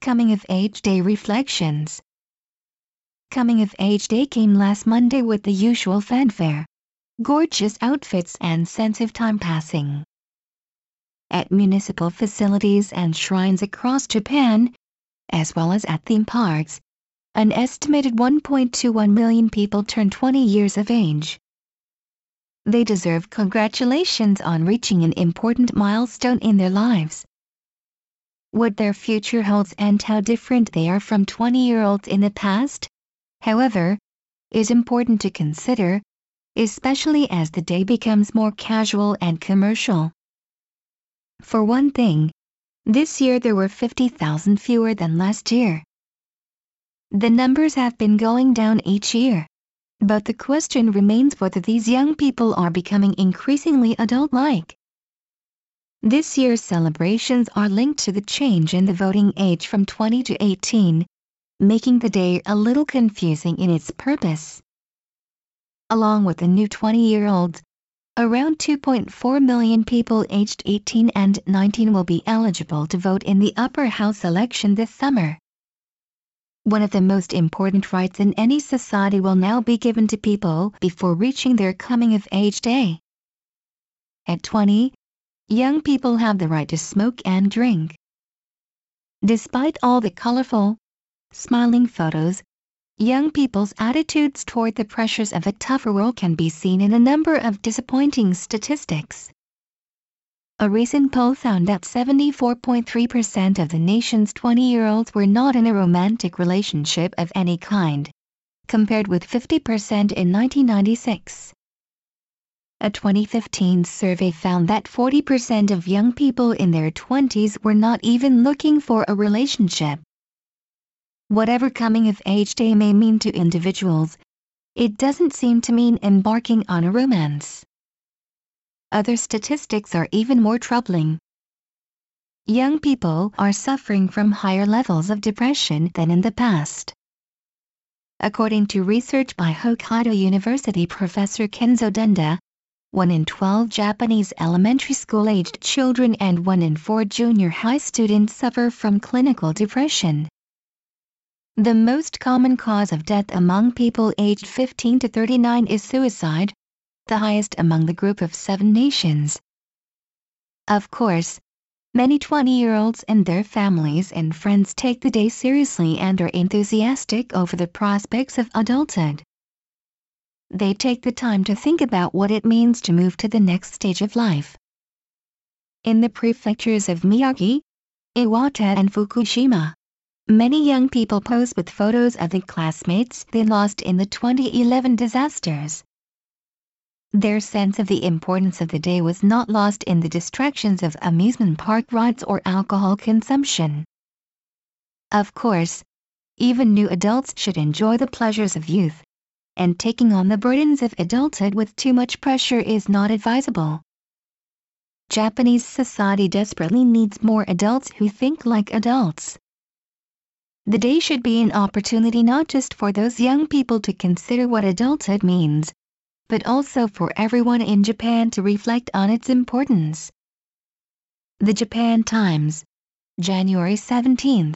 Coming of Age Day Reflections Coming of Age Day came last Monday with the usual fanfare, gorgeous outfits and sense of time passing. At municipal facilities and shrines across Japan, as well as at theme parks, an estimated 1.21 million people turned 20 years of age. They deserve congratulations on reaching an important milestone in their lives. What their future holds and how different they are from 20-year-olds in the past, however, is important to consider, especially as the day becomes more casual and commercial. For one thing, this year there were 50,000 fewer than last year. The numbers have been going down each year. But the question remains whether these young people are becoming increasingly adult-like. This year's celebrations are linked to the change in the voting age from 20 to 18, making the day a little confusing in its purpose. Along with the new 20-year-olds, around 2.4 million people aged 18 and 19 will be eligible to vote in the upper house election this summer. One of the most important rights in any society will now be given to people before reaching their coming of age day. At 20, young people have the right to smoke and drink. Despite all the colorful, smiling photos, young people's attitudes toward the pressures of a tougher world can be seen in a number of disappointing statistics. A recent poll found that 74.3% of the nation's 20-year-olds were not in a romantic relationship of any kind, compared with 50% in 1996. A 2015 survey found that 40% of young people in their 20s were not even looking for a relationship. Whatever coming of age day may mean to individuals, it doesn't seem to mean embarking on a romance. Other statistics are even more troubling. Young people are suffering from higher levels of depression than in the past. According to research by Hokkaido University professor Kenzo Denda, 1 in 12 Japanese elementary school-aged children and 1 in 4 junior high students suffer from clinical depression. The most common cause of death among people aged 15 to 39 is suicide, the highest among the group of seven nations. Of course, many 20-year-olds and their families and friends take the day seriously and are enthusiastic over the prospects of adulthood. They take the time to think about what it means to move to the next stage of life. In the prefectures of Miyagi, Iwate and Fukushima, many young people pose with photos of the classmates they lost in the 2011 disasters. Their sense of the importance of the day was not lost in the distractions of amusement park rides or alcohol consumption. Of course, even new adults should enjoy the pleasures of youth, and taking on the burdens of adulthood with too much pressure is not advisable. Japanese society desperately needs more adults who think like adults. The day should be an opportunity not just for those young people to consider what adulthood means, but also for everyone in Japan to reflect on its importance. The Japan Times, January 17,